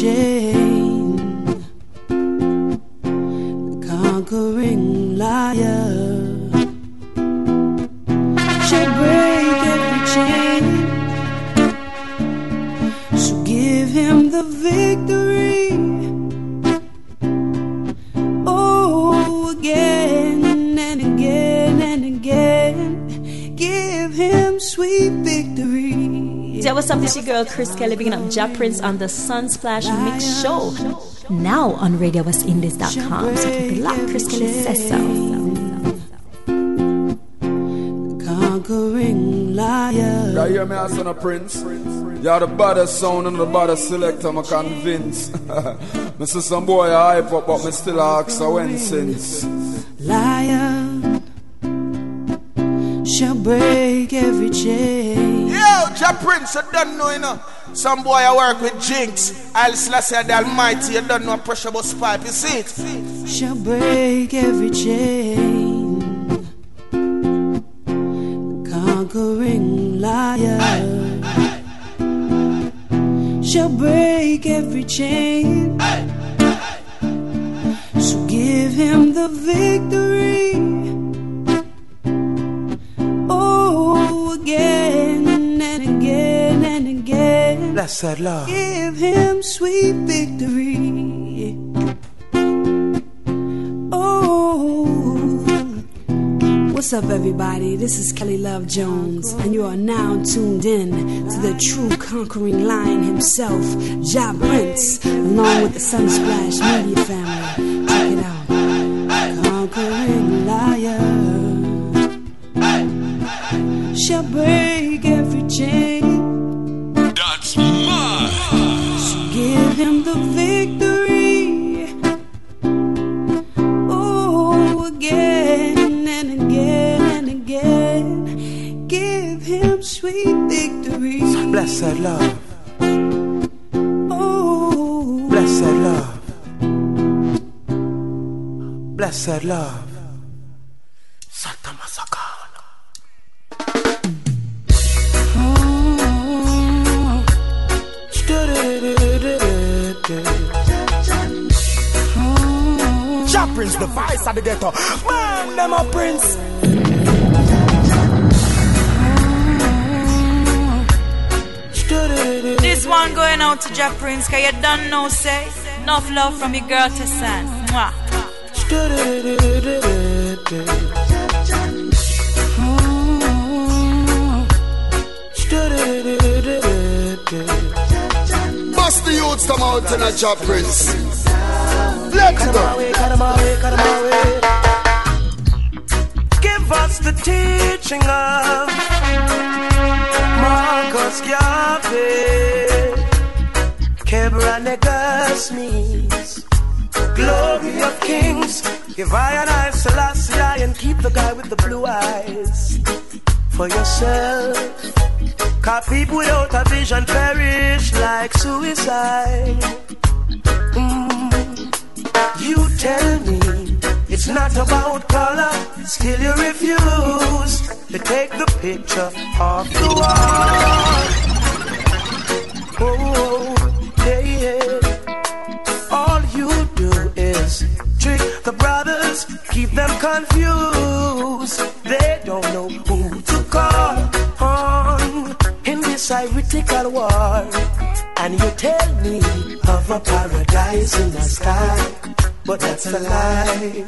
chain. Girl Chris Kelly, picking up Jah Prince on the Sunsplash Mix Show. Now on RadioWestIndies.com. So keep it locked. Chris Kelly says so. Conquering liar. You hear me as son of Prince? You're the baddest sound and the baddest selector, I'm convinced. me see some boy hype up, but me still ask her when since. Lion shall break every chain. Yo, Jah Prince, you don't know, you know. Some boy I work with Jinx. I'll slash the Almighty, you don't know pressure bus pipe, you see it? Shall break every chain. Conquering lion shall break every chain. So give him the victory. Again and again. Blessed Lord. Give him sweet victory. Oh, what's up, everybody? This is Kelly Love Jones, and you are now tuned in to the true conquering lion himself, Jah Prince, along with the Sunsplash Media family. Check it out. Conquering lion shall break every chain. Blessed love. Oh, Blessed love. Blessed love. Santa Masakana. Jah Prince, the voice of the ghetto. Man, them a prince. One going out to Jack Prince, cause you don't know, say. Enough love from your girl to son. Mwah. Bust the youths come out in a job, Prince. Let's go. Give us the teaching of Marcus Garvey, Kebra Nagast is, glory of kings. Give I and I Selassie and keep the guy with the blue eyes for yourself. Cause people without a vision perish like suicide. Mm. You tell me it's not about color, still you refuse to take the picture off the wall. Oh, All you do is trick the brothers, keep them confused. They don't know who to call on in this ironical war. And you tell me of a paradise in the sky, but that's a lie.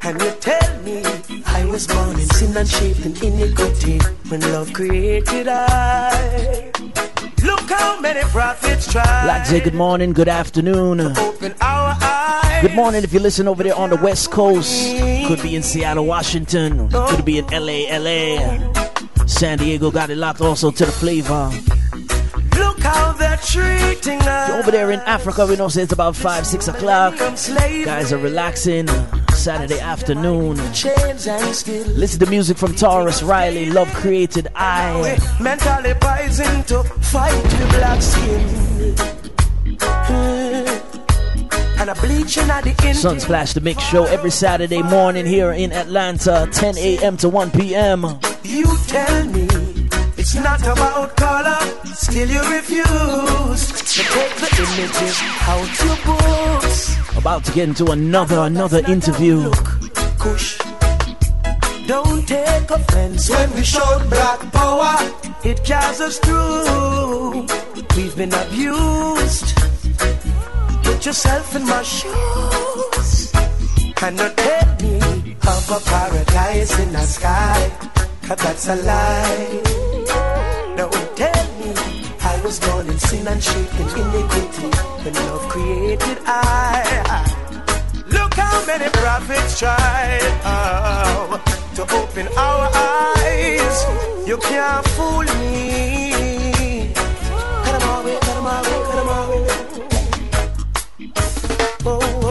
And you tell me I was born in sin and shaped in iniquity when love created I. Look how many prophets try. Black J, good morning, good afternoon. Open our eyes. Good morning if you listen over there on the West Coast. Could be in Seattle, Washington. Could be in LA, LA. San Diego got it locked also to the flavor. Look how they're treating us. Over there in Africa, we know say it's about 5, 6 o'clock. Guys are relaxing. Saturday afternoon. chains and still. Listen to music from Tarrus Riley, Love Created I. Mentally poison to fight with black skin. Mm. And a bleaching at the end. Sunsplash the Mix Show every Saturday morning here in Atlanta, 10 a.m. to 1 p.m. You tell me it's not about color, still you refuse to take the images out your books. About to get into another another interview. Don't take offense when we show black power. It carries us through. We've been abused. Put yourself in my shoes. And not tell me of a paradise in the sky. Cause that's a lie. Was born in sin and shaken iniquity. When love created I. Look how many prophets tried oh, to open our eyes. You can't fool me. Cut 'em away, cut 'em away, cut 'em away. Oh,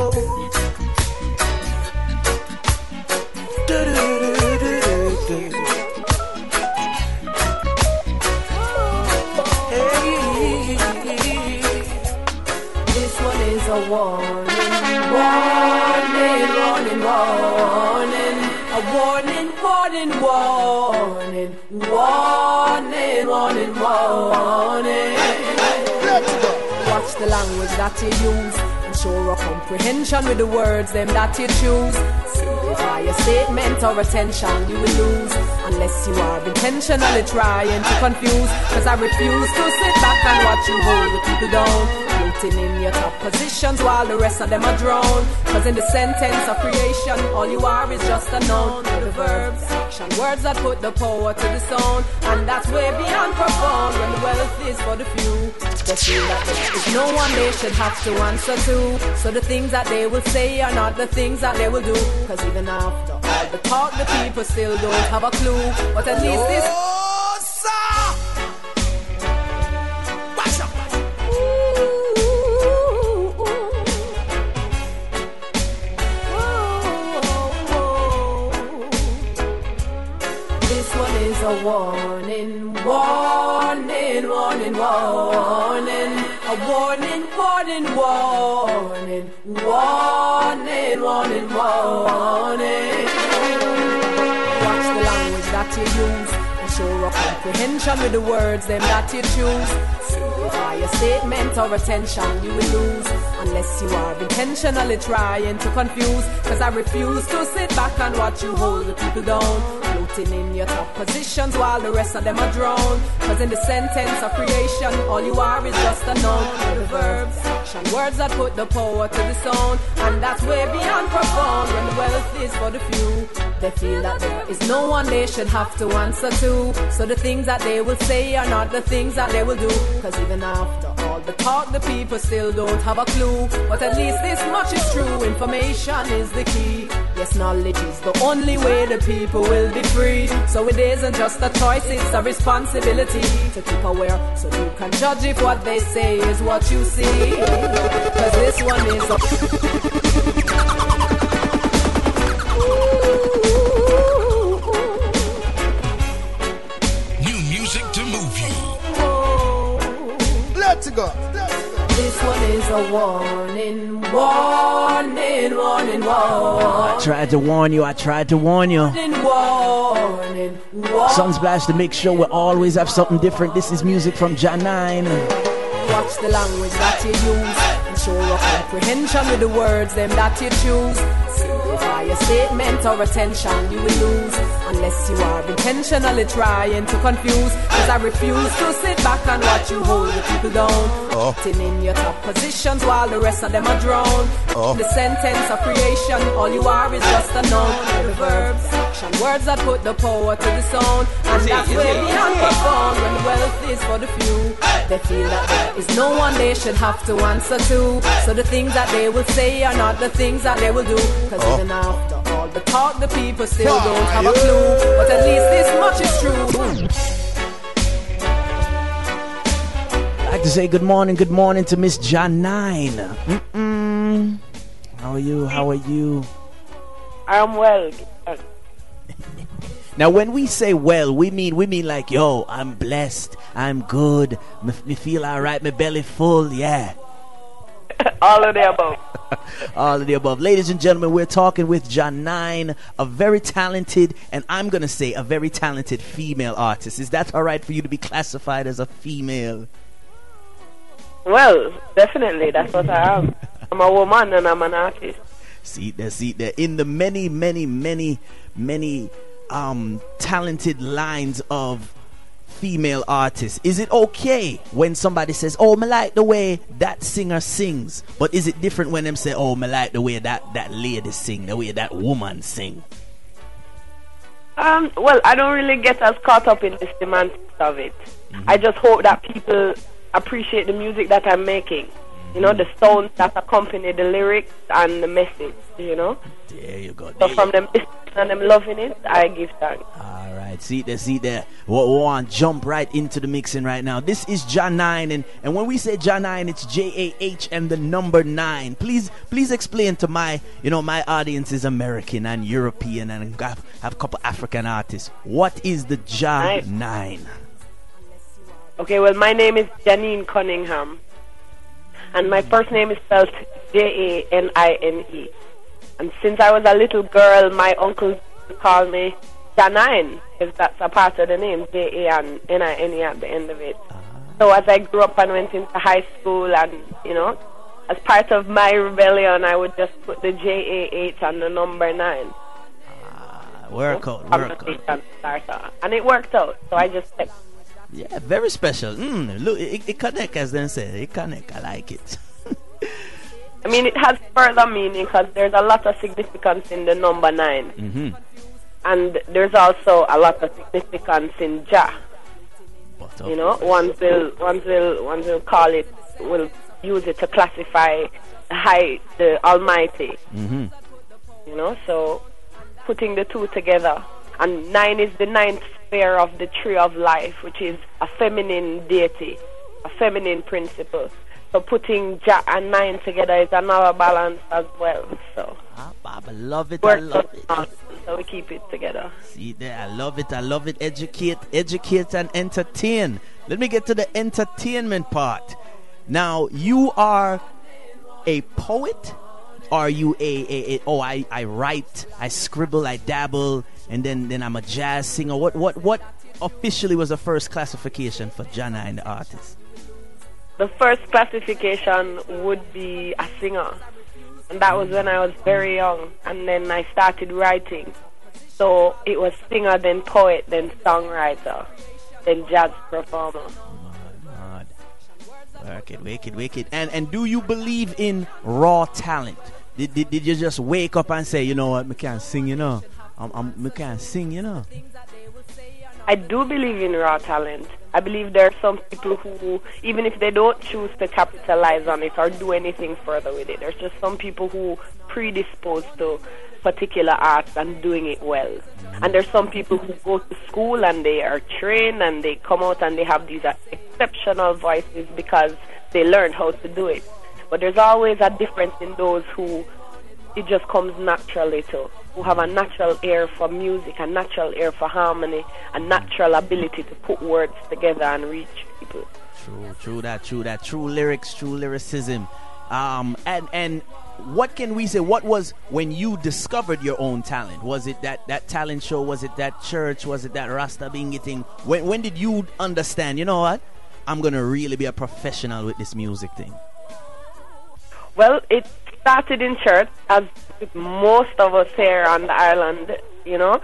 warning, warning, warning, warning, warning. Watch the language that you use show a comprehension with the words them that you choose. Simplify a statement or attention you will lose unless you are intentionally trying to confuse. Cause I refuse to sit back and watch you hold the people down. Floating in your top positions while the rest of them are drowned. Cause in the sentence of creation, all you are is just a noun. The verbs, action, words that put the power to the sound. And that's way beyond profound when the wealth is for the few. They feel that there is no one they should have to answer to. So the things that they will say are not the things that they will do. Cause even after all the talk, the people still don't have a clue. But at least. This warning, warning, warning, warning, warning, warning. Watch the language that you use and show a comprehension with the words them that you choose. Simplify a statement or attention you will lose unless you are intentionally trying to confuse. Cause I refuse to sit back and watch you hold the people down. Floating in your top positions while the rest of them are drowned. Cause in the sentence of creation, all you are is just a noun. The verbs, action, words that put the power to the sound. And that's way beyond profound when the wealth is for the few. They feel that there is no one they should have to answer to. So the things that they will say are not the things that they will do. Cause even after all the talk, the people still don't have a clue. But at least this much is true. Information is the key. Yes, knowledge is the only way the people will be free. So it isn't just a choice, it's a responsibility to keep aware so you can judge if what they say is what you see. Cause this one is a. New music to move you. Let's go. This one is a warning, warning, warning, warning. I tried to warn you, I tried to warn you. Sunsplash the Mix Show will always have something different. This is music from Jah9. Watch the language that you use and show a comprehension with the words them that you choose. Simplify a statement or attention you will lose unless you are intentionally trying to confuse. Cause I refuse to sit back and watch you hold the people down. Oh. Sitting in your top positions while the rest of them are drowned. Oh. The sentence of creation, all you are is just a noun. The verbs, action, words that put the power to the sound. And that's way beyond profound when wealth is for the few. They feel that there is no one they should have to answer to. So the things that they will say are not the things that they will do. Cause oh. even after all the talk, the people still don't have a clue. But at least this much is true. I'd like to say good morning, good morning to Miss Jah9. Mm-mm. How are you? How are you? I'm well. Now, when we say well, we mean we mean like, yo, I'm blessed, I'm good, me, me feel alright, my belly full, yeah. All of the above. All of the above. Ladies and gentlemen, we're talking with Jah Nine, a very talented, and I'm gonna say a very talented female artist. Is that alright for you to be classified as a female? Well, definitely, that's what I am. I'm a woman and I'm an artist. See there, see there. In the many, many, many, many um, talented lines of female artist? is it okay when somebody says, "Oh, me like the way that singer sings," but is it different when them say, "Oh, me like the way that that lady sing, the way that woman sing"? Um, well, I don't really get as caught up in the semantics of it. I just hope that people appreciate the music that I'm making. You know, the sounds that accompany the lyrics and the message, you know. There you go. So from them and them loving it, I give thanks. All right, see there, see there. We we want jump right into the mixing right now. This is Jah Nine, and and when we say Jah Nine, it's J A H and the number nine. Please, please explain to my, you know, my audience is American and European, and have, have a couple African artists. What is the Jah Nice. Nine? Okay, well, my name is Janine Cunningham. And my first name is spelled J A N I N E. And since I was a little girl, my uncle called me Janine, because that's a part of the name, J A N N I N E at the end of it. So as I grew up and went into high school, and, you know, as part of my rebellion, I would just put the J A H and the number 9. Work out, work out. And it worked out, so I just kept Yeah, very special. Mm, look, it, it connect as them say. It connect. I like it. I mean, it has further meaning because there's a lot of significance in the number nine, hmm and there's also a lot of significance in Jah. You know, ones will ones will ones will call it will use it to classify the high the Almighty. hmm You know, so putting the two together, and nine is the ninth sphere of the tree of life, which is a feminine deity, a feminine principle. So putting Jah and nine together is another balance as well. So. Ah, I love it. I love it. so we keep it together. See there, I love it. I love it. Educate, educate, and entertain. Let me get to the entertainment part. Now, you are a poet. Are you a, a, a oh I, I write, I scribble, I dabble, and then then I'm a jazz singer. What what what officially was the first classification for Jana and the artist? The first classification would be a singer, and that was when I was very young, and then I started writing. So it was singer, then poet, then songwriter, then jazz performer. God. Work it, wake it, wake it. And and do you believe in raw talent? Did, did, did you just wake up and say, you know what, me can't sing, you know? I'm, I'm, me can't sing, you know? I do believe in raw talent. I believe there are some people who, even if they don't choose to capitalize on it or do anything further with it, there's just some people who predisposed to particular arts and doing it well. And there's some people who go to school and they are trained and they come out and they have these exceptional voices because they learned how to do it. But there's always a difference in those who it just comes naturally to, who have a natural ear for music, a natural ear for harmony, a natural ability to put words together and reach people. True, true that, true that. True lyrics, true lyricism. Um, and and what can we say? What was when you discovered your own talent? Was it that that talent show? Was it that church? Was it that Rasta Bingy thing? When when did you understand? You know what? I'm gonna really be a professional with this music thing. Well, it started in church, as most of us here on the island, you know,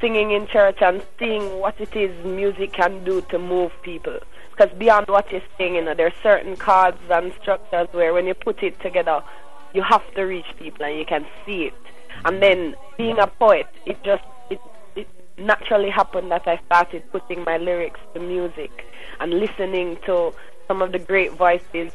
singing in church and seeing what it is music can do to move people. Because beyond what you're you know, there are certain chords and structures where when you put it together, you have to reach people and you can see it. And then being a poet, it just it, it naturally happened that I started putting my lyrics to music and listening to some of the great voices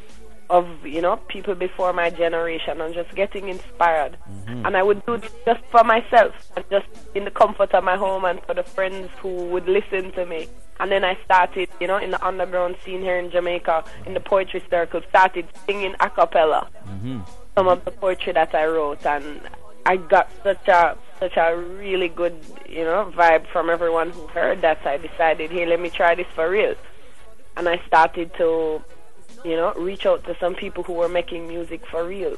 of you know people before my generation. And just getting inspired. Mm-hmm. And i would do this just for myself and just in the comfort of my home and for the friends who would listen to me. And then i started you know in the underground scene here in jamaica in the poetry circle started singing a cappella. Mm-hmm. Some of the poetry that i wrote and i got such a such a really good you know vibe from everyone who heard that. So i decided hey let me try this for real. And i started to you know, reach out to some people who were making music for real.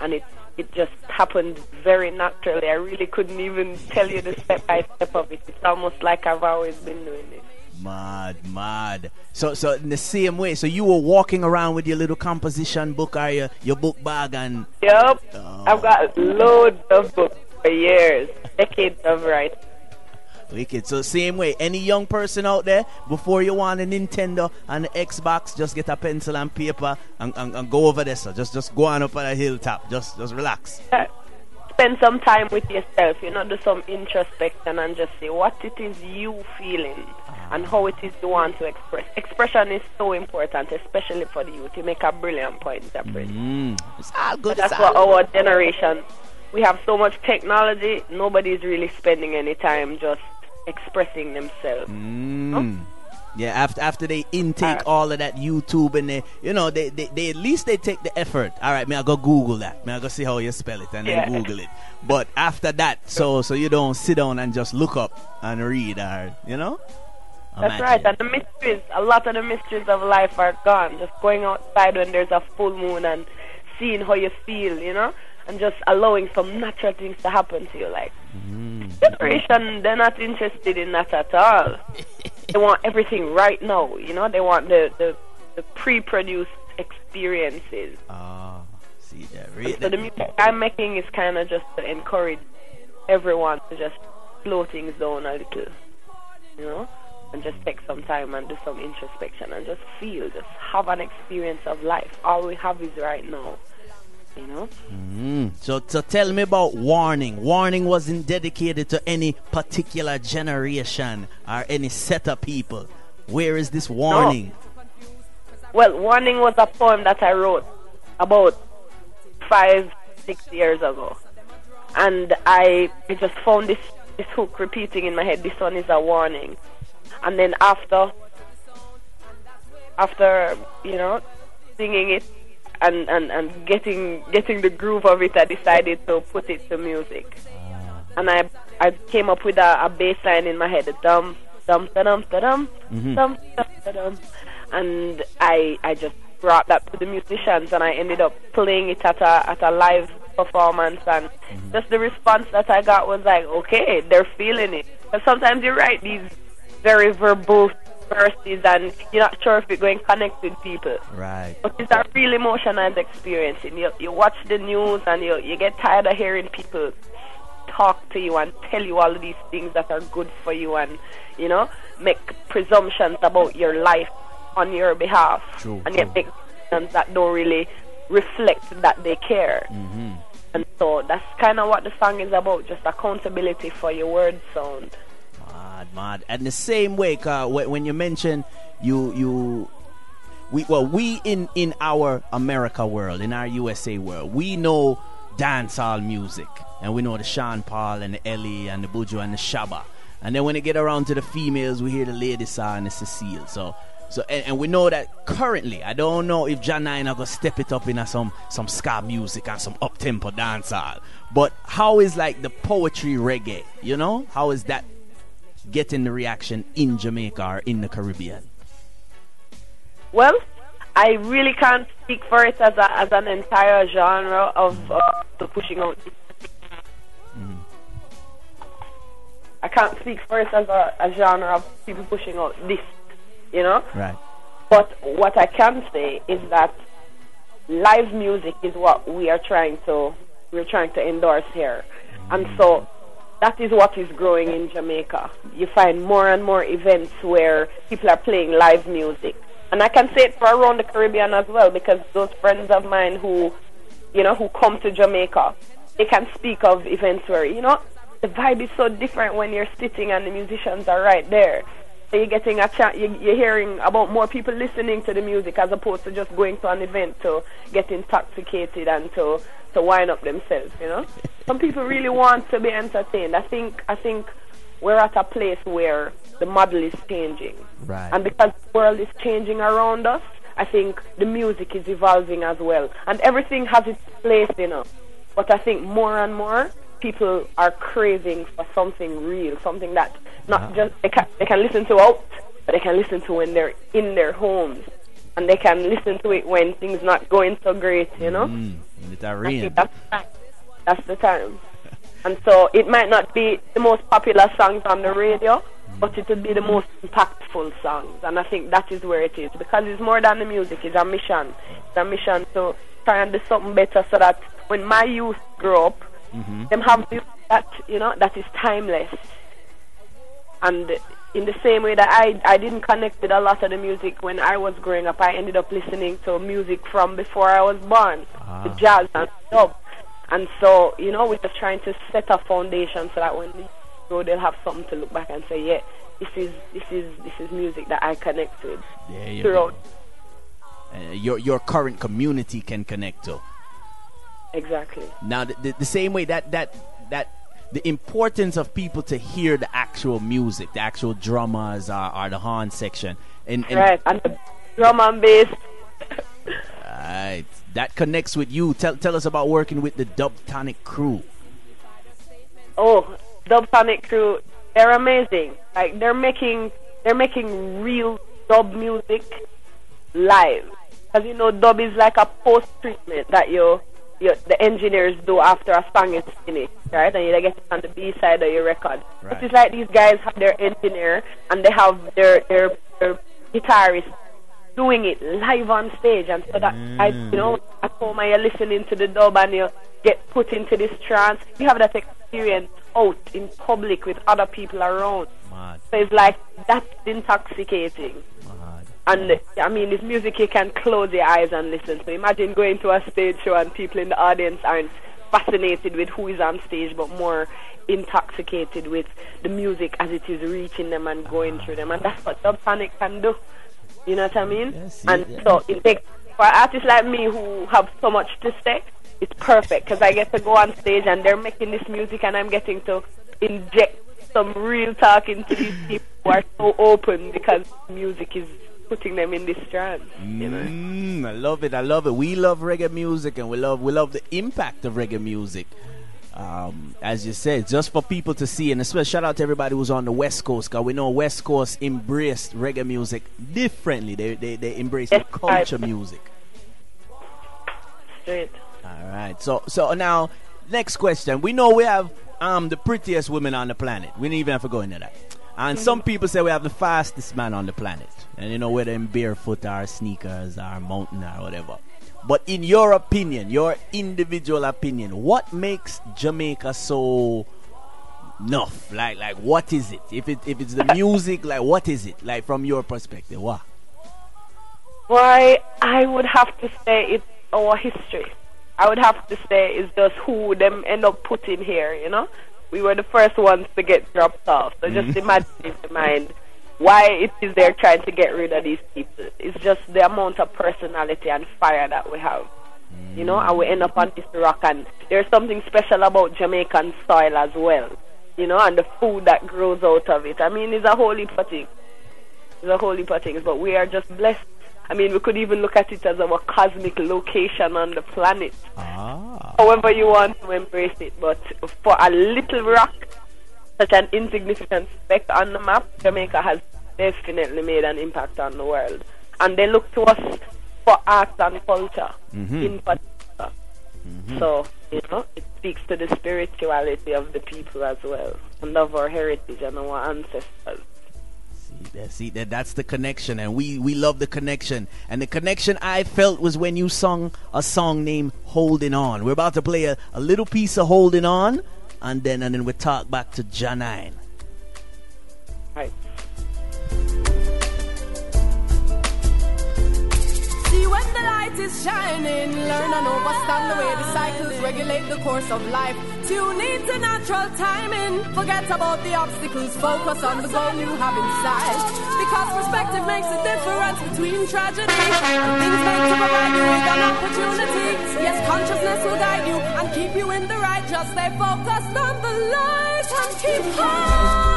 And it it just happened very naturally. I really couldn't even tell you the step by step of it. It's almost like I've always been doing it. Mad, mad. So, so in the same way, so you were walking around with your little composition book or your, your book bag and. Yep. Oh. I've got loads of books for years, decades of writing. Wicked. So same way, any young person out there, before you want a Nintendo and the Xbox, just get a pencil and paper and, and, and go over there. So just just go on up on a hilltop. Just just relax. Uh, Spend some time with yourself, you know, do some introspection and just say what it is you feeling and how it is you want to express. Expression is so important, especially for the youth. You make a brilliant point, Japri. Mm, it's all good. But That's what our generation. We have so much technology. Nobody's really spending any time just expressing themselves. Mm. Yeah, after after they intake all of that YouTube and they, you know, they, they, they at least they take the effort. All right, may I go Google that? May I go see how you spell it and Yeah. then Google it. But after that, so so you don't sit down and just look up and read, or you know. That's right. And the mysteries, a lot of the mysteries of life are gone. Just going outside when there's a full moon and seeing how you feel, you know, and just allowing some natural things to happen to you. Like generation, they're not interested in that at all. they want everything right now, you know. They want the the, the pre-produced experiences. Ah, see that. Really? So the music I'm making is kind of just to encourage everyone to just slow things down a little, you know, and just take some time and do some introspection and just feel, just have an experience of life. All we have is right now, you know. Mm. So, so tell me about Warning. Warning wasn't dedicated to any particular generation or any set of people. Where is this warning? Well, Warning was a poem that I wrote about five, six years ago. And I I just found this, this hook repeating in my head, this one is a warning. And then after, after, you know, singing it and, and, and getting, getting the groove of it, I decided to put it to music. And I, I came up with a, a bass line in my head, a dum, dum, da dum, da dum, Mhm. dum, dum, da dum. And I, I just brought that to the musicians and I ended up playing it at a, at a live performance and just the response that I got was like, okay, they're feeling it. Because sometimes you write these very verbose verses and you're not sure if it's going to connect with people. Right. But it's a real emotional experience. And you, you watch the news and you, you get tired of hearing people talk to you and tell you all of these things that are good for you and, you know, make presumptions about your life on your behalf. True, and yet make decisions that don't really reflect that they care. Mm-hmm. And so that's kind of what the song is about, just accountability for your word sound. Mad, mad. And the same way, when, when you mention you, you, we, well, we in in our America world, in our USA world, we know dancehall music, and we know the Sean Paul and the Ellie and the Buju and the Shabba. And then when it get around to the females, we hear the Lady Saw and the Cecile. So. So and, and we know that currently, I don't know if Jah Nine are gonna step it up in a some some ska music and some up tempo dancehall. But how is like the poetry reggae? You know, how is that getting the reaction in Jamaica or in the Caribbean? Well, I really can't speak for it as, a, as an entire genre of uh, the pushing out. I can't speak for it as a, a genre of people pushing out this, you know. Right. But what I can say is that live music is what we are trying to we're trying to endorse here, and so that is what is growing in Jamaica. You find more and more events where people are playing live music, and I can say it for around the Caribbean as well because those friends of mine who, you know, who come to Jamaica, they can speak of events where you know the vibe is so different when you're sitting and the musicians are right there. So you're getting a chance, you, you're hearing about more people listening to the music as opposed to just going to an event to get intoxicated and to to wind up themselves. You know, some people really want to be entertained. I think I think we're at a place where the model is changing, Right. and because the world is changing around us, I think the music is evolving as well, and everything has its place, you know. But I think more and more people are craving for something real, something that not just they can they can listen to out, but they can listen to when they're in their homes, and they can listen to it when things not going so great, you know. Mm, with that I that's. That's the time. And so it might not be the most popular songs on the radio, but it would be the most impactful songs. And I think that is where it is because it's more than the music. It's a mission. It's a mission to try and do something better so that when my youth grow up, Mm-hmm. them have music that you know that is timeless. And in the same way that I I didn't connect with a lot of the music when I was growing up, I ended up listening to music from before I was born, the jazz and dub. And so, you know, we're just trying to set a foundation so that when they grow, they'll have something to look back and say, yeah, this is this is this is music that I connect with you throughout. Uh, your your current community can connect to. Exactly. Now, the, the, the same way that that that the importance of people to hear the actual music, the actual drummers, are, are the horn section, and, and Right. And the drum and bass. right, that connects with you. Tell tell us about working with the Dubtonic crew. Oh, Dubtonic crew, they're amazing. Like they're making they're making real dub music live. Because you know, dub is like a post treatment that you, you the engineers do after a song is finished, right? And you get it on the B side of your record. Right. It's like these guys have their engineer and they have their their, their guitarist doing it live on stage and so that mm. I you know at home and you're listening to the dub and you get put into this trance you have that experience out in public with other people around Mad, so it's like that's intoxicating mad. And I mean this music you can close your eyes and listen so imagine going to a stage show and people in the audience aren't fascinated with who is on stage but more intoxicated with the music as it is reaching them and going through them and that's what dub panic can do you know what I mean? Yes, and yeah. so it takes for artists like me who have so much to say. It's perfect because I get to go on stage and they're making this music and I'm getting to inject some real talk into these people who are so open because music is putting them in this trance. You know? Mm, I love it. I love it. We love reggae music, and we love we love the impact of reggae music. Um, as you said, just for people to see, and especially shout out to everybody who's on the West Coast, because we know West Coast embraced reggae music differently. They they, they embrace the culture I- music. Straight. All right. So so now next question. We know we have um the prettiest women on the planet. We don't even have to go into that. And some people say we have the fastest man on the planet. And you know whether in barefoot or sneakers or mountain or whatever. But in your opinion, your individual opinion, what makes Jamaica so enough? Like like what is it? If it if it's the music, like what is it? Like from your perspective, what? Why I would have to say it's our history. I would have to say it's just who them end up putting here, you know? We were the first ones to get dropped off. So just mm-hmm. imagine in your mind why it is they're trying to get rid of these people. It's just the amount of personality and fire that we have. You know, and we end up on this rock and there's something special about Jamaican soil as well. You know, and the food that grows out of it. I mean it's a whole heap of things. It's a whole heap of things, but we are just blessed. I mean, we could even look at it as our cosmic location on the planet. Ah. However you want to embrace it, but for a little rock, such an insignificant speck on the map, Jamaica has definitely made an impact on the world. And they look to us for arts and culture in particular. So, you know, it speaks to the spirituality of the people as well, and of our heritage and our ancestors. Yeah, see that that's the connection, and we we love the connection. And the connection I felt was when you sung a song named "Holding On." We're about to play a, a little piece of "Holding On," and then and then we talk back to Janine. Right. See when the light is shining, learn and understand the way the cycles regulate the course of life. Tune into natural timing. Forget about the obstacles, focus on the goal you have inside. Because perspective makes a difference between tragedy and things made to provide you with an opportunity. Yes, consciousness will guide you and keep you in the right. Just stay focused on the light and keep on.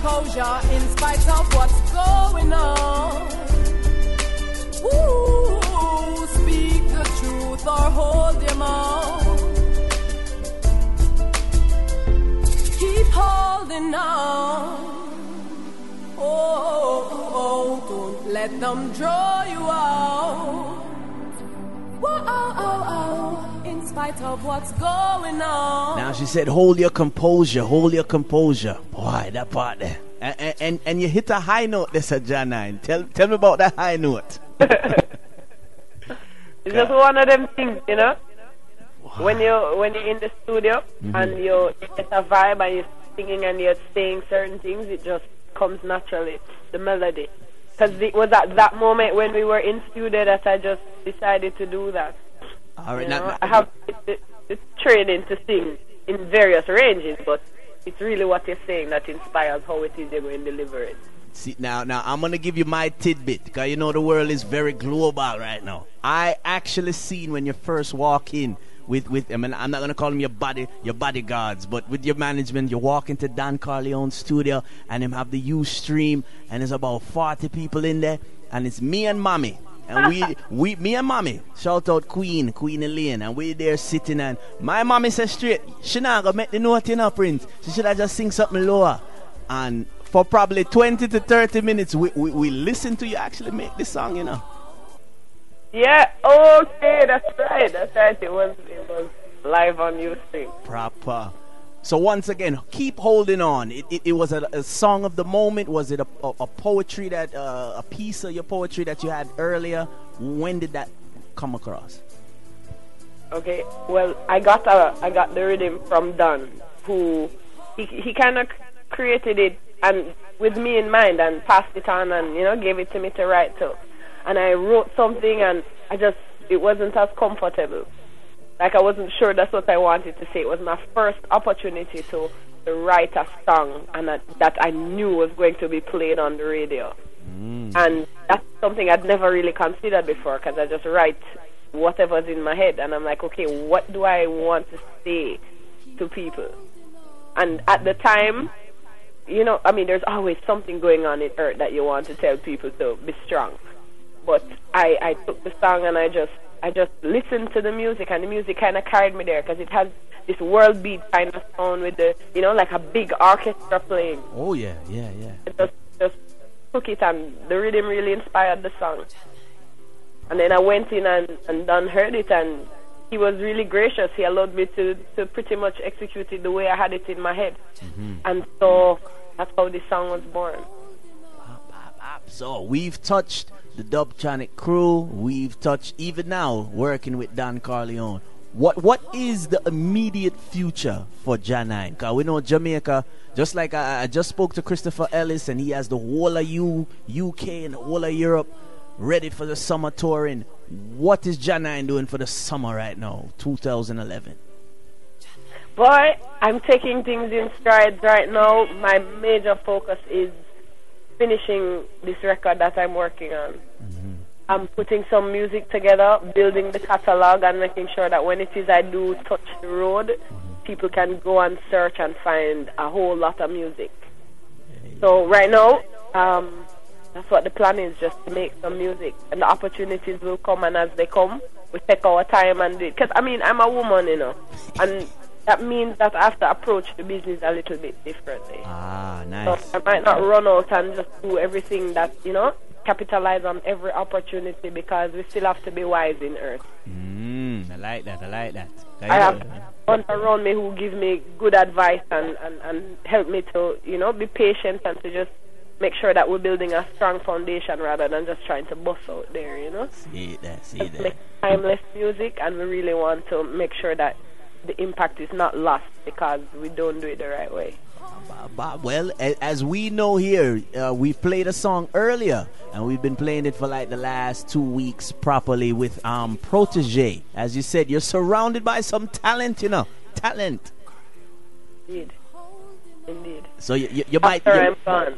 Composure in spite of what's going on. Ooh, speak the truth or hold your mouth. Keep holding on. Oh, oh, don't let them draw you out. Whoa, oh, oh, oh. In spite of what's going on. Now she said, hold your composure, hold your composure. Boy, that part there. And, and, and you hit a high note there, Sir Jah Nine. Tell, tell me about that high note. It's just one of them things, you know. When you when you're in the studio Mhm. and you get a vibe and you're singing and you're saying certain things, it just comes naturally. The melody, because it was at that moment when we were in studio that I just decided to do that. All right, You now, know, now- I have the, the training to sing in various ranges, but it's really what you're saying that inspires how it is you're going to deliver it. See, now, now I'm gonna give you my tidbit because you know the world is very global right now. I actually seen when you first walk in with with I mean I'm not gonna call them your body your bodyguards, but with your management, you walk into Don Corleon's studio and him have the Ustream and there's about 40 people in there and it's me and mommy. And we, we, me and mommy, shout out Queen, Queen Elaine, and we there sitting and my mommy said straight, she not gonna make the note you know, Prince. She should have just sing something lower. And for probably 20 to 30 minutes, we, we, we listen to you actually make the song, you know. Yeah, okay, that's right, that's right. It was it was live on Ustream. Proper. So once again, keep holding on. It, it, it was a, a song of the moment. Was it a, a, a poetry that uh, a piece of your poetry that you had earlier? When did that come across? Okay, well, I got a, I got the rhythm from Don, who he he kind of created it and with me in mind and passed it on and you know gave it to me to write to, and I wrote something and I just it wasn't as comfortable, like I wasn't sure that's what I wanted to say. It was my first opportunity to, to write a song and that, that I knew was going to be played on the radio, mm. and that's something I'd never really considered before because I just write whatever's in my head and I'm like, okay, what do I want to say to people? And at the time, you know, I mean, there's always something going on in earth that you want to tell people to be strong. But I, I took the song and I just, I just listened to the music and the music kind of carried me there because it has this world beat kind of sound with the, you know, like a big orchestra playing. Oh yeah, yeah, yeah. It just, just took it and the rhythm really inspired the song. And then I went in and, and Don heard it and he was really gracious. He allowed me to, to pretty much execute it the way I had it in my head. Mm-hmm. And so that's how the song was born. So we've touched the Dubtonic crew. We've touched even now working with Don Corleon. What what is the immediate future for Janine? Cause we know Jamaica. Just like I, I just spoke to Christopher Ellis, and he has the whole of U, UK and the whole of Europe ready for the summer touring. What is Janine doing for the summer right now, 2011? Boy, I'm taking things in strides right now. My major focus is finishing this record that I'm working on. I'm putting some music together, building the catalog, and making sure that when it is I do touch the road, people can go and search and find a whole lot of music. So right now, um, that's what the plan is, just to make some music, and the opportunities will come, and as they come, we take our time and do it. Because I mean, I'm a woman, you know, and that means that I have to approach the business a little bit differently. Ah, So nice. I might not run out and just do everything that you know, capitalize on every opportunity because we still have to be wise in earth. Mm, I like that. I like that. I have ones around me who give me good advice and, and, and help me to, you know, be patient and to just make sure that we're building a strong foundation rather than just trying to bust out there, you know. See that. See that. make timeless music and we really want to make sure that the impact is not lost because we don't do it the right way. Well, as we know here, uh, we played a song earlier, and we've been playing it for like the last two weeks properly with um Protoje. As you said, you're surrounded by some talent, you know, talent. Indeed. Indeed. So you, you, you might you,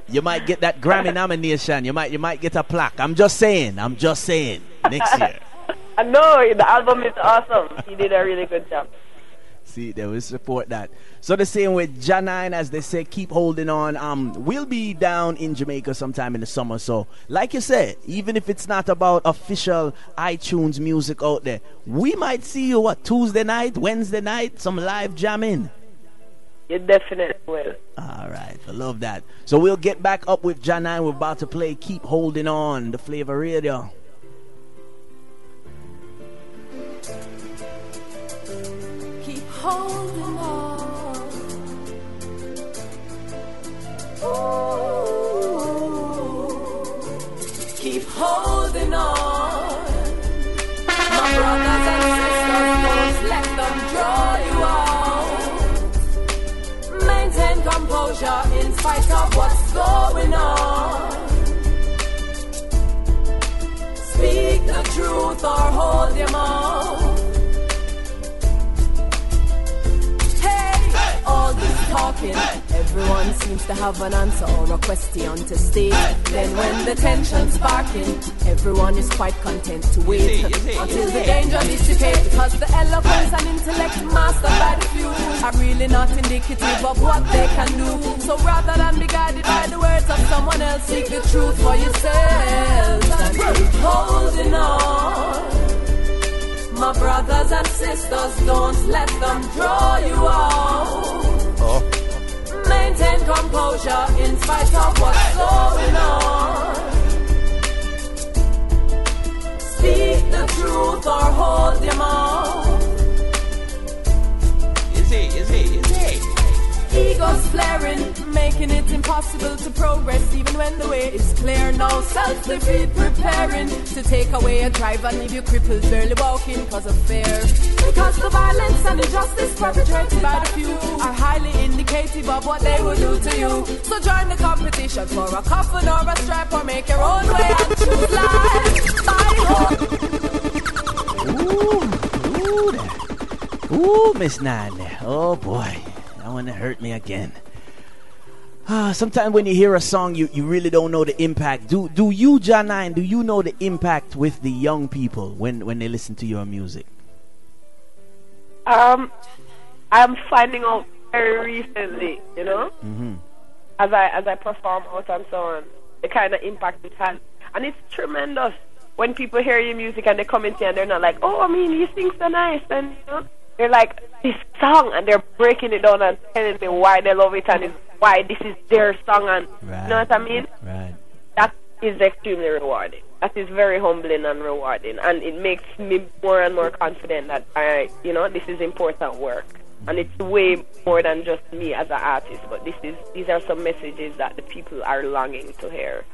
you might get that Grammy nomination. You might you might get a plaque. I'm just saying. I'm just saying. Next year. I know the album is awesome. He did a really good job. See, they will support that. So the same with Janine, as they say, keep holding on. Um, we'll be down in Jamaica sometime in the summer. So, like you said, even if it's not about official iTunes music out there, we might see you what Tuesday night, Wednesday night, some live jamming. You definitely will. All right, I love that. So we'll get back up with Janine. We're about to play "Keep Holding On," the Flavor Radio. Holding on. Ooh, keep holding on. My brothers and sisters, don't let them draw you out. Maintain composure in spite of what's going on. Speak the truth or hold your mouth. Talking, everyone seems to have an answer or a question to state. Then when the tension's sparking, everyone is quite content to wait until the danger dissipates. Because the eloquence and intellect mastered by the few are really not indicative of what they can do. So rather than be guided by the words of someone else, seek the truth for yourselves and keep holding on. My brothers and sisters, don't let them draw you out. Oh. Maintain composure in spite of what's going on. Speak the truth or Flaring, making it impossible to progress even when the way is clear. Now self defeat preparing to take away a drive and leave you crippled, barely walking cause of fear. Because the violence and injustice perpetrated by the few are highly indicative of what they will do to you. So join the competition for a coffin or a stripe or make your own way and choose life. Bye, hope. Ooh. Ooh, Miss Nine. Oh boy, that one hurt me again. Ah, sometimes when you hear a song, you, you really don't know the impact. Do do you, Jah9? Do you know the impact with the young people when when they listen to your music? Um, I'm finding out very recently, you know, Mm-hmm. as I as I perform out and so on, the kind of impact it has, and it's tremendous when people hear your music and they come in here and they're not like, oh, I mean, you sing so nice, and you know, they're like this song, and they're breaking it down and telling me why they love it and why this is their song, and you know what I mean? Right. that is extremely rewarding. That is very humbling and rewarding, and it makes me more and more confident that I, you know, this is important work, and it's way more than just me as an artist. But this is these are some messages that the people are longing to hear.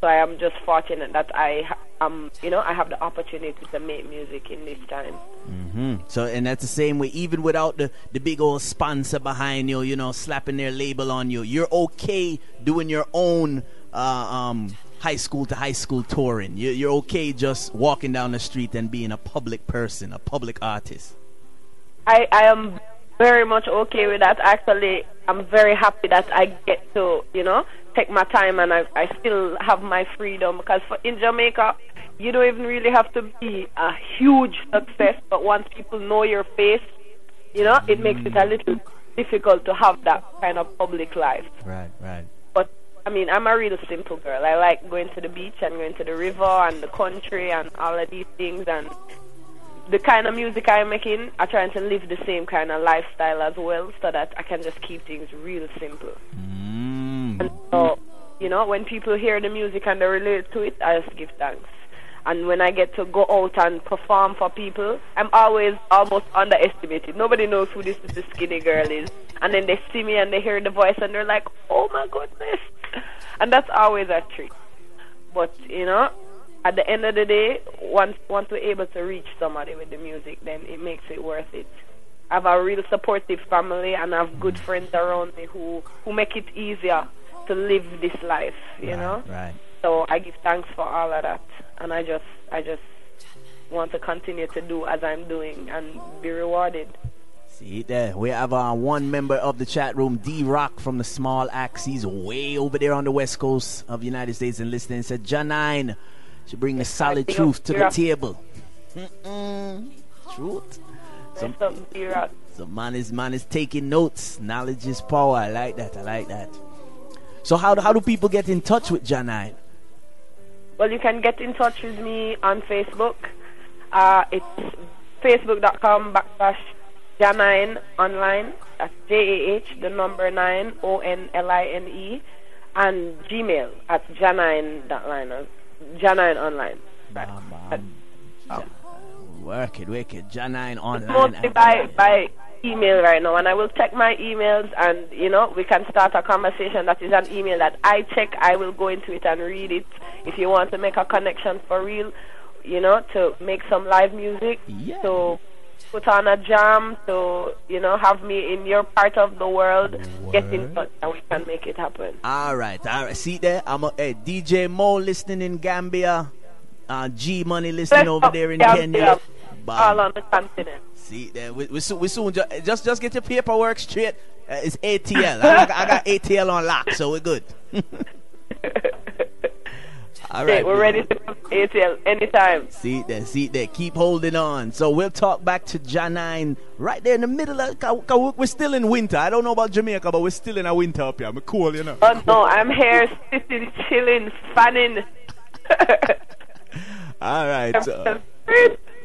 So I am just fortunate that I, um, you know, I have the opportunity to make music in this time. hmm So, and that's the same way. Even without the the big old sponsor behind you, you know, slapping their label on you, you're okay doing your own uh, um, high school to high school touring. You're, you're okay just walking down the street and being a public person, a public artist. I, I am very much okay with that. Actually, I'm very happy that I get to, you know, take my time and I, I still have my freedom because for, in Jamaica, you don't even really have to be a huge success, but once people know your face, you know, it makes it a mm. little difficult to have that kind of public life. Right, right. But I mean, I'm a real simple girl. I like going to the beach and going to the river and the country and all of these things. And the kind of music I'm making, I'm trying to live the same kind of lifestyle as well, so that I can just keep things real simple. Mm. Mm. And so, you know, when people hear the music and they relate to it, I just give thanks. And when I get to go out and perform for people, I'm always almost underestimated. Nobody knows who this little skinny girl is. And then they see me and they hear the voice and they're like, oh my goodness. And that's always a treat. But, you know, at the end of the day, once, once we're able to reach somebody with the music, then it makes it worth it. I have a real supportive family and I have good friends around me who, who make it easier to live this life, you know? Right. So I give thanks for all of that, and I just I just want to continue to do as I'm doing and be rewarded. See there, we have uh, one member of the chat room, D Rock from the Small Axe. He's way over there on the west coast of the United States and listening. Said Jah9 should bring the solid truth to the table. Mm-mm. Truth. Some, What's up, D-Rock? some man is man is taking notes. Knowledge is power. I like that. I like that. So how do, how do people get in touch with Jah9? Well, you can get in touch with me on Facebook. Uh, it's facebook.com backslash Jah9 online. That's J A H the number nine O N L I N E, and Gmail at Jah9.line. or Jah9 online. Right. Work it, work it. Jah9 online. Mostly by by email right now, and I will check my emails, and you know we can start a conversation. That is an email that I check. I will go into it and read it. If you want to make a connection for real, you know, to make some live music, yeah. to put on a jam, to you know have me in your part of the world, get in touch, and we can make it happen. All right, all right. See there, I'm a hey, DJ Mo listening in Gambia, uh, G Money listening over there in Kenya. All on the continent. See there, we, we, soon, we soon ju- just just get your paperwork straight. Uh, it's ATL. I, got- I got ATL on lock, so we're good. all right, we're man. ready to come ATL anytime. See there, see there. Keep holding on. So we'll talk back to Jah9 right there in the middle of. 'cause we're still in winter. I don't know about Jamaica, but we're still in a winter up here. I'm cool, you know. Oh no, I'm here sitting, chilling, fanning. All right. so-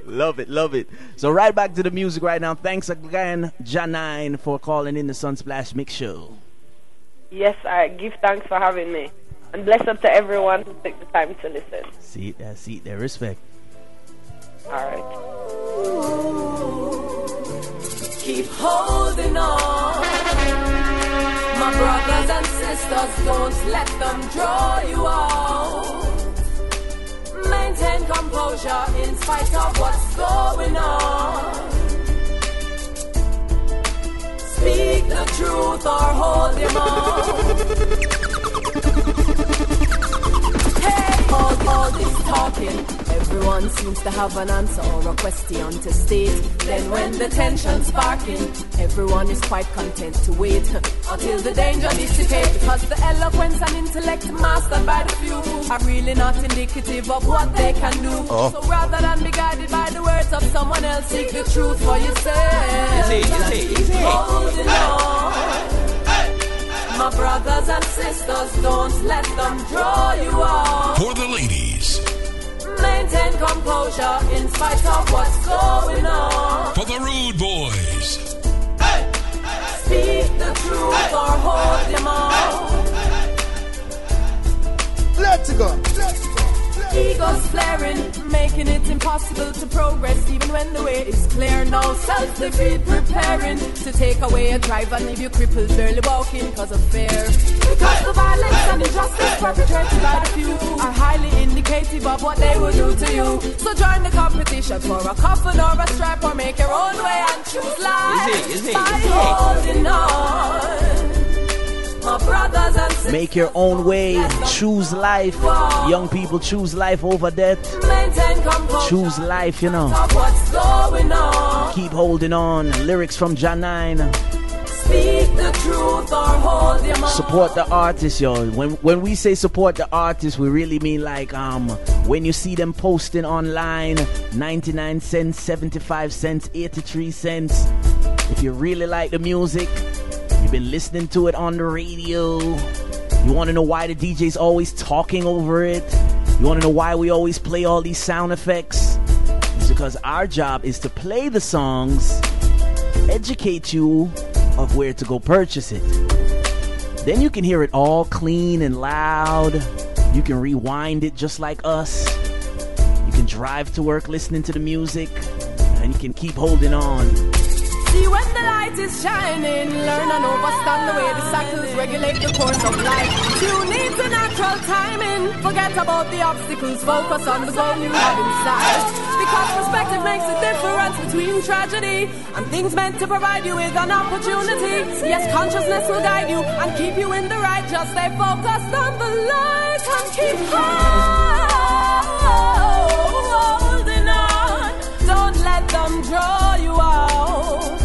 love it, love it. So right back to the music right now. Thanks again, Jah9, for calling in the Sunsplash Mix Show. Yes, I give thanks for having me. And bless up to everyone who took the time to listen. See there, see there. Respect. Alright. Keep holding on. My brothers and sisters, don't let them draw you out. Maintain composure in spite of what's going on. Speak the truth or hold your mouth. All, this talking. Everyone seems to have an answer or a question to state. Then when the tension's sparking, everyone is quite content to wait until the danger dissipates. Because the eloquence and intellect mastered by the few are really not indicative of what they can do. Oh. So rather than be guided by the words of someone else, seek the truth for yourself. Easy, easy, easy. Holding on. My brothers and sisters, don't let them draw you out. For the ladies, Maintain composure in spite of what's going on. for the rude boys, Speak the truth or hold your mouth. Let's go. Egos flaring, making it impossible to progress even when the way is clear. No self defeat preparing to take away a drive and leave you crippled, barely walking cause of fear. Because the violence and injustice perpetrated by the few are highly indicative of what they will do to you. So join the competition for a coffin or a strap or make your own way and choose life Easy, easy, by holding on. Make your own way. Choose life. Young people choose life over death. Choose life, you know. of what's going on. Keep holding on. Lyrics from Jah9. Speak the truth or hold your mouth. Support the artist, yo. When when we say support the artist, we really mean like um when you see them posting online, 99 cents, 75 cents, 83 cents. If you really like the music, you've been listening to it on the radio. You want to know why the DJ's always talking over it? You want to know why we always play all these sound effects? It's because our job is to play the songs, educate you of where to go purchase it. Then you can hear it all clean and loud. You can rewind it just like us. You can drive to work listening to the music, and you can keep holding on. See when the light is shining, learn and understand the way the cycles regulate the course of life. Tune into natural timing. Forget about the obstacles, focus on the goal you have inside. Because perspective makes a difference between tragedy and things meant to provide you with an opportunity. Yes, consciousness will guide you and keep you in the right. Just stay focused on the light and keep holding on. Don't let them draw you out.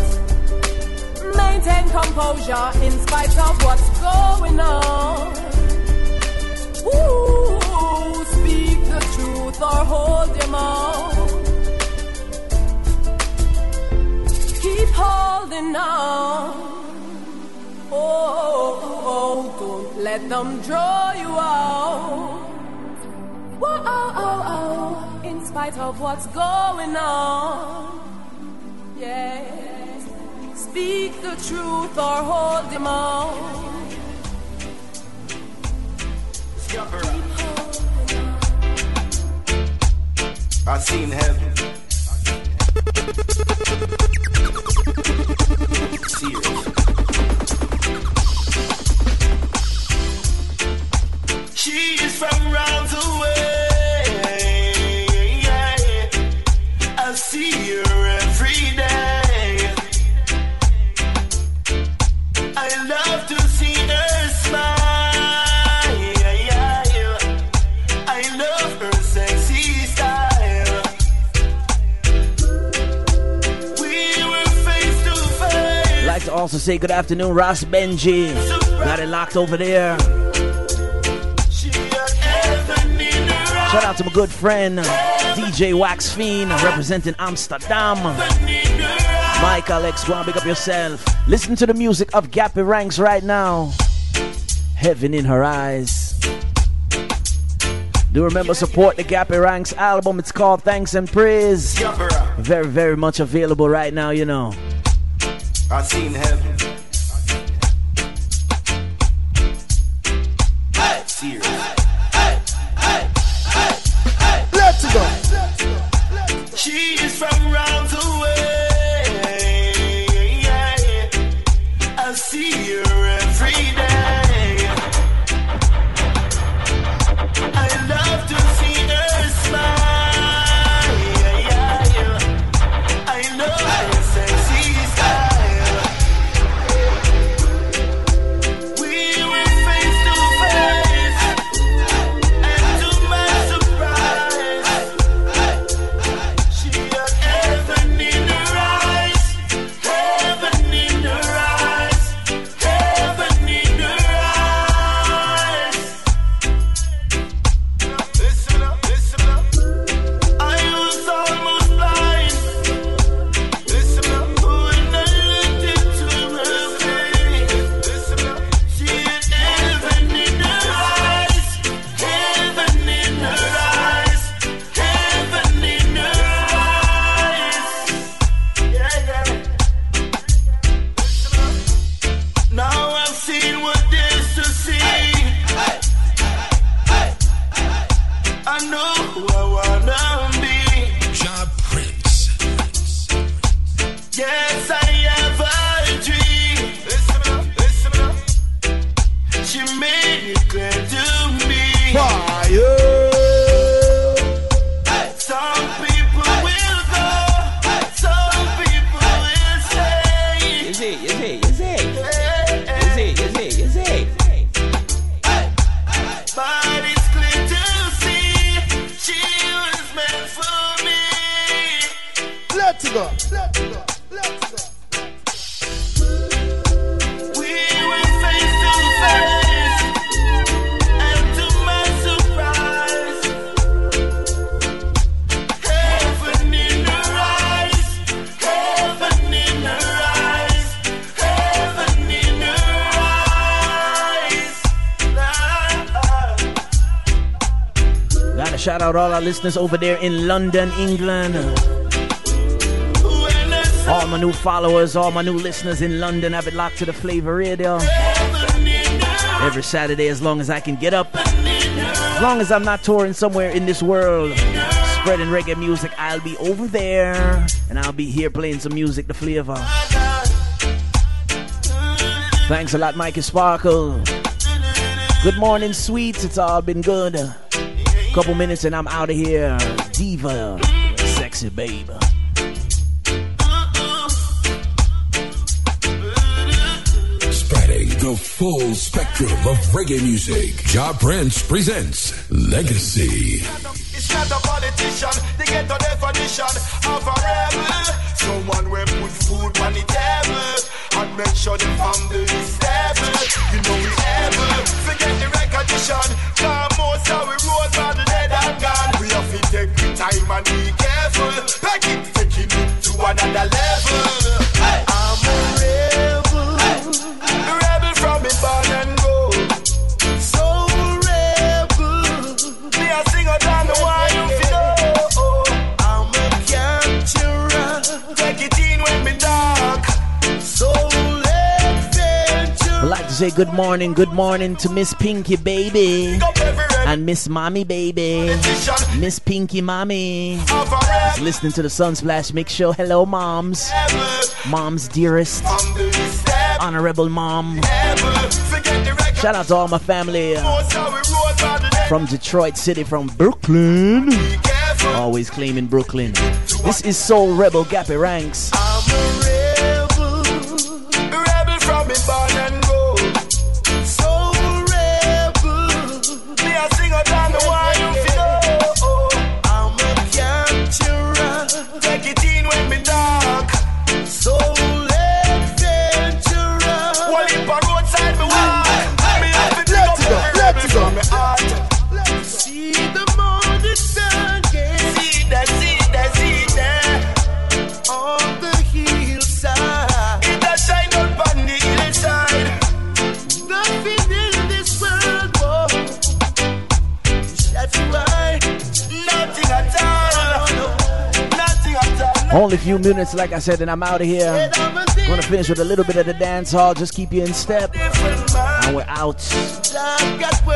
Maintain composure in spite of what's going on. Ooh, speak the truth or hold your mouth. Keep holding on. Oh, oh, don't let them draw you out. Whoa, oh, oh, oh, in spite of what's going on. Yes. Speak the truth or hold them on. I've seen heaven. also say good afternoon, Ross Benji. Got it locked over there. Shout out to my good friend, DJ Wax Fiend, representing Amsterdam. Mike Alex, go and pick up yourself. Listen to the music of Gappy Ranks right now. Heaven in her eyes. Do remember support the Gappy Ranks album. It's called Thanks and Praise. Very, very much available right now, you know. I seen heaven. Our listeners over there in London, England. All my new followers, all my new listeners in London, have it locked to the Flavor Radio. Every Saturday, as long as I can get up. As long as I'm not touring somewhere in this world, spreading reggae music, I'll be over there. And I'll be here playing some music, the flavor. Thanks a lot, Mikey Sparkle. Good morning, sweets. It's all been good. Couple minutes and I'm out of here. Diva, sexy babe. Spreading the full spectrum of reggae music. Jah Prince presents Legacy. It's not a politician, they get a definition of a rebel. Someone will put food on the table and make sure the family is stable. You know we able, forget the recognition. Say good morning, good morning to Miss Pinky Baby and Miss Mommy Baby. Miss Pinky Mommy. Is listening to the Sunsplash Mix Show. Hello, moms. Mom's dearest. Honorable mom. Shout out to all my family from Detroit City, from Brooklyn. Always claiming Brooklyn. This is Soul Rebel Gappy Ranks. Only a few minutes, like I said, and I'm out of here. Gonna finish with a little bit of the dance hall, just keep you in step. And we're out.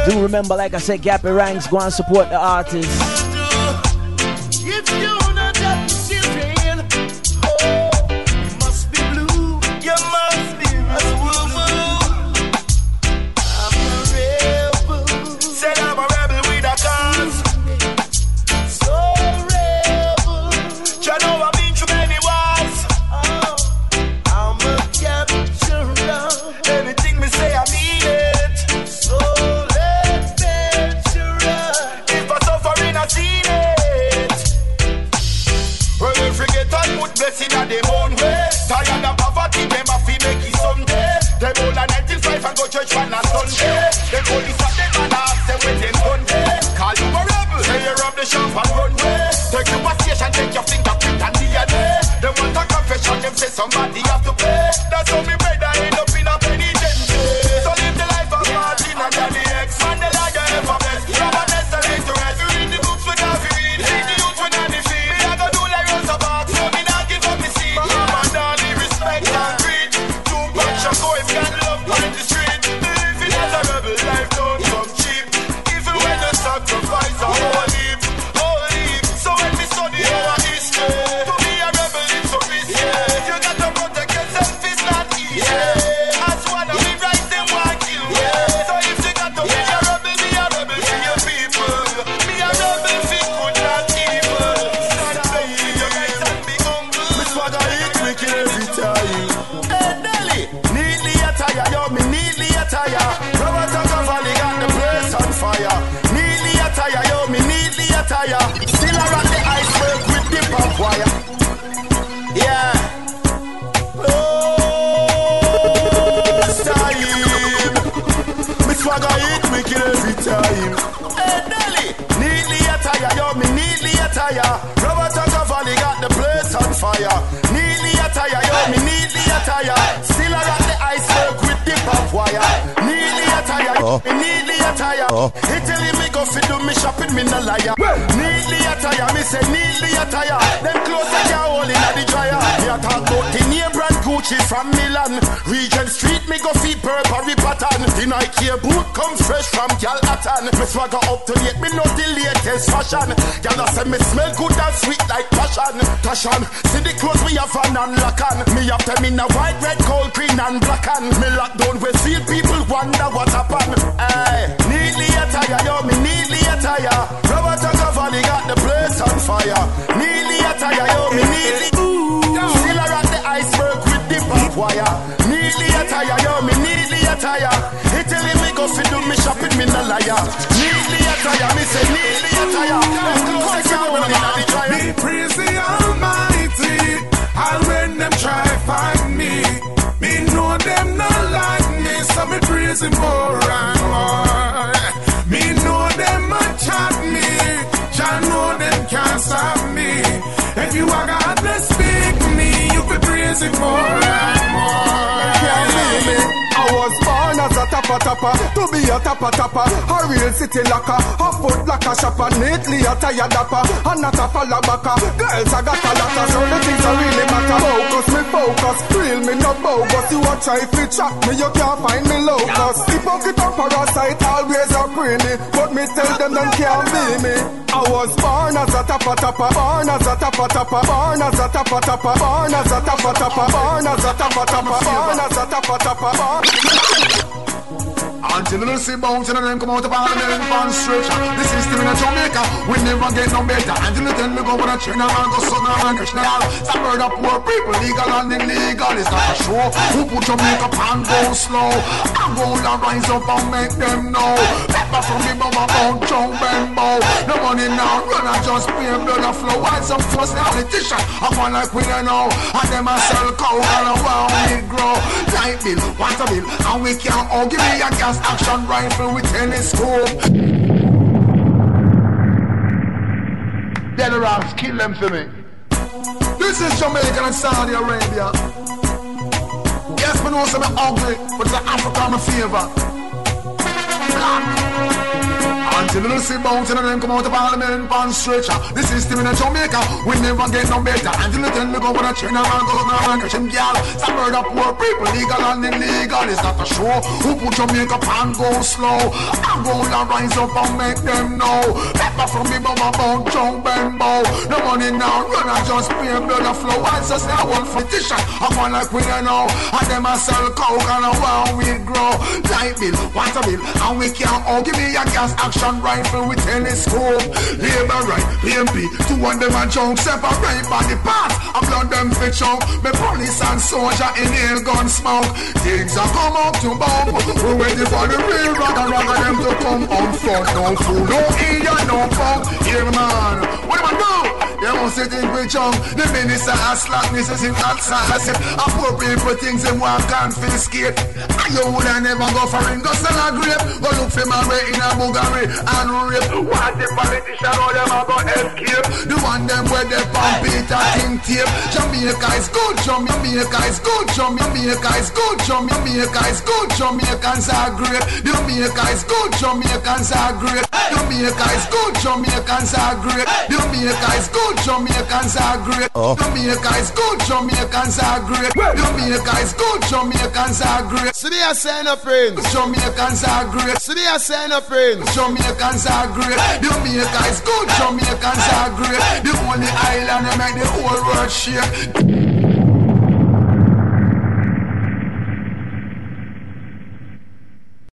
Do remember, like I said, gap Gappy Ranks, go and support the artists. wire. Yeah. Oh, time. Me swagger it, me kill every time. Hey, Nelly, neatly attire, yo, me neatly attire. Robert Cavalli got the place on fire. Neatly attire, yo, me neatly attire. Still I got the iceberg with the pop wire attire. Oh. Me neatly attire. Oh. Italy me go fit do me shopping, me no liar. Well. Neatly attire, me say neatly attire. Them clothes I can all in the dryer. Me a talk about the name brand Gucci from Milan. Regent Street me go fit Burberry pattern. The Nike boot comes fresh from Galatan. Me swagger up to date, me know the latest fashion. Gyal say me smell good and sweet like passion. Passion, see the clothes we have on and lock on. Me have them in a white, red, gold, green and black on. Me lock down Westfield people wonder what happened happen. Aye, neatly attire, yo, me neatly attire. Robert and Giovanni got the place on fire. Neatly attire, yo, me neatly. Still around the iceberg with the barbed wire. Neatly attire, yo, me neatly attire. Italy me go fi do me shopping, me no liar. Neatly attire, me say neatly attire. Let's go sit down in the dryer. Me praise the Almighty, and when them try find me, me know them not like me, so me praise Him more. it more. tapper tapper To be a tapper tapper A real city locker. A foot like a shopper. Neatly a tire dapper. And not a falla backer Girls I got a lot of So the things are really matter. Focus me focus. Real me no bogus. You watch try fi trap me You can't find me locus. Hypocrite and parasite. Always a greenie But me tell them them can't be me. I was born as a tapper tapper Born as a tapper tapper Born as a tapper tapper Born as a tapper tapper Born as a tapper tapper Born as a tapper tapper until you see bounce, you them come out of Parliament and stretch. The system in Jamaica, we never get no better. Until you tell me go with a China man go Southern and Krishna Some murder poor people, legal and illegal It's not a show, who put Jamaica pan go slow? I'm gonna rise up and make them know. Pepper from the mama bound, John Bembo. No money now, run and just pay blood and flow. Why some first politician, I'm one like we don't know. And them a sell cow, and around we grow Light bill, water bill, and we can't all give me a gas class action rifle with telescope. Generals, kill them for me. This is Jamaica and Saudi Arabia. Yes, we know some ugly, but the Africa I'm favor. Black. Until you see bouncing and them come out of parliament pan stretcher. The system in Jamaica, we never get no better. Until you tell me go for a China man, go to and catch him gal. Some murder poor people, legal and illegal. It's not a show. Who put Jamaica pan go slow? I'm gonna rise up and make them know. Pepper from me, mama, jump and bow. No money now, run, I just pay blood a flow. I just say I want petition. I'm one like we don't know. And them a sell coke and a wow we grow. Light bill, water bill, and we can't all give me a gas action rifle with telescope. Labor right, PNP, two of them a junk, separate by the path. I blood them fit chunk. Me police and soldier inhale gun smoke. Things are come up to bomb. We waiting for the real rock and rock them to come on front. No fool, no ear, no funk. Here man, what am I do? You must say think we chunk. The minister has slackness is in that size. I poor people things them want confiscate. You woulda never go for it. Go sell a grape. Go look for my way in a Bulgari and rape. What the politician or them a go escape? The one them where they pump Peter King tape. Jamaica is good. Jamaica is good. Jamaica is good. Jamaica is good. Jamaicans are great. Jamaica is good. Jamaicans are great. Jamaica is good. Jamaicans are great. Jamaica is good. Jamaicans are great. Oh. Jamaica is good. Jamaicans are great. Jamaica is good. Jamaicans are great. So they are saying a prince. Jamaicans are great. So they are saying a prince. Jamaicans are great. Jamaica is good. Jamaicans are great. The only island that make the whole world shake.